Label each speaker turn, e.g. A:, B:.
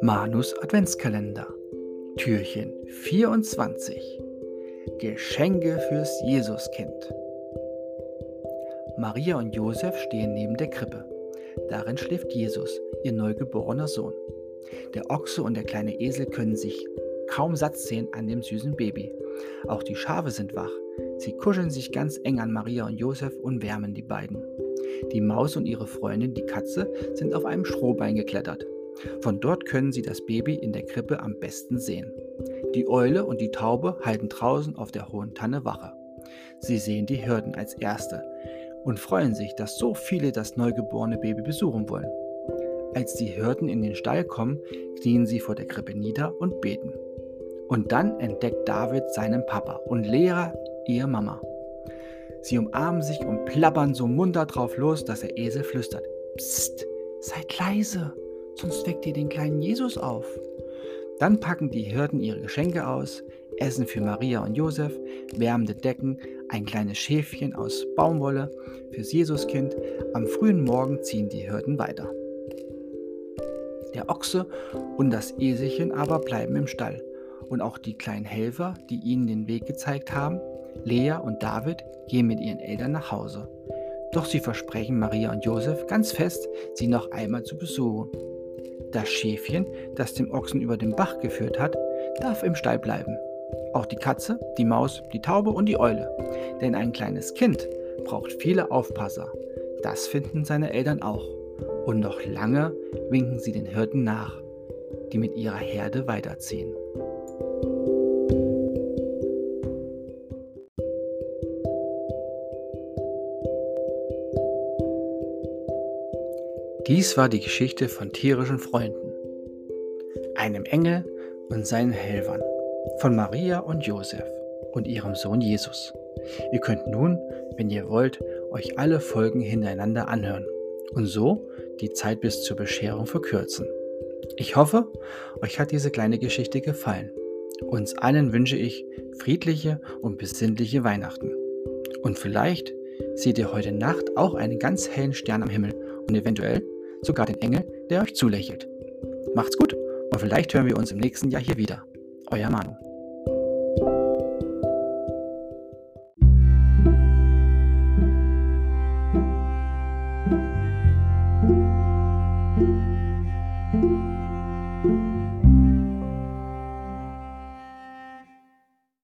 A: Manus Adventskalender. Türchen 24. Geschenke fürs Jesuskind. Maria und Josef stehen neben der Krippe. Darin schläft Jesus, ihr neugeborener Sohn. Der Ochse und der kleine Esel können sich kaum satt sehen an dem süßen Baby. Auch die Schafe sind wach. Sie kuscheln sich ganz eng an Maria und Josef und wärmen die beiden. Die Maus und ihre Freundin, die Katze, sind auf einem Strohbein geklettert. Von dort können sie das Baby in der Krippe am besten sehen. Die Eule und die Taube halten draußen auf der hohen Tanne Wache. Sie sehen die Hürden als Erste und freuen sich, dass so viele das neugeborene Baby besuchen wollen. Als die Hürden in den Stall kommen, knien sie vor der Krippe nieder und beten. Und dann entdeckt David seinen Papa und Lehrer ihre Mama. Sie umarmen sich und plappern so munter drauf los, dass der Esel flüstert. Psst, seid leise, sonst weckt ihr den kleinen Jesus auf. Dann packen die Hirten ihre Geschenke aus, essen für Maria und Josef, wärmende Decken, ein kleines Schäfchen aus Baumwolle fürs Jesuskind. Am frühen Morgen ziehen die Hirten weiter. Der Ochse und das Eselchen aber bleiben im Stall. Und auch die kleinen Helfer, die ihnen den Weg gezeigt haben, Lea und David gehen mit ihren Eltern nach Hause. Doch sie versprechen Maria und Josef ganz fest, sie noch einmal zu besuchen. Das Schäfchen, das dem Ochsen über den Bach geführt hat, darf im Stall bleiben. Auch die Katze, die Maus, die Taube und die Eule. Denn ein kleines Kind braucht viele Aufpasser. Das finden seine Eltern auch. Und noch lange winken sie den Hirten nach, die mit ihrer Herde weiterziehen. Dies war die Geschichte von tierischen Freunden, einem Engel und seinen Helfern, von Maria und Josef und ihrem Sohn Jesus. Ihr könnt nun, wenn ihr wollt, euch alle Folgen hintereinander anhören und so die Zeit bis zur Bescherung verkürzen. Ich hoffe, euch hat diese kleine Geschichte gefallen. Uns allen wünsche ich friedliche und besinnliche Weihnachten. Und vielleicht seht ihr heute Nacht auch einen ganz hellen Stern am Himmel und eventuell sogar den Engel, der euch zulächelt. Macht's gut und vielleicht hören wir uns im nächsten Jahr hier wieder. Euer Manu.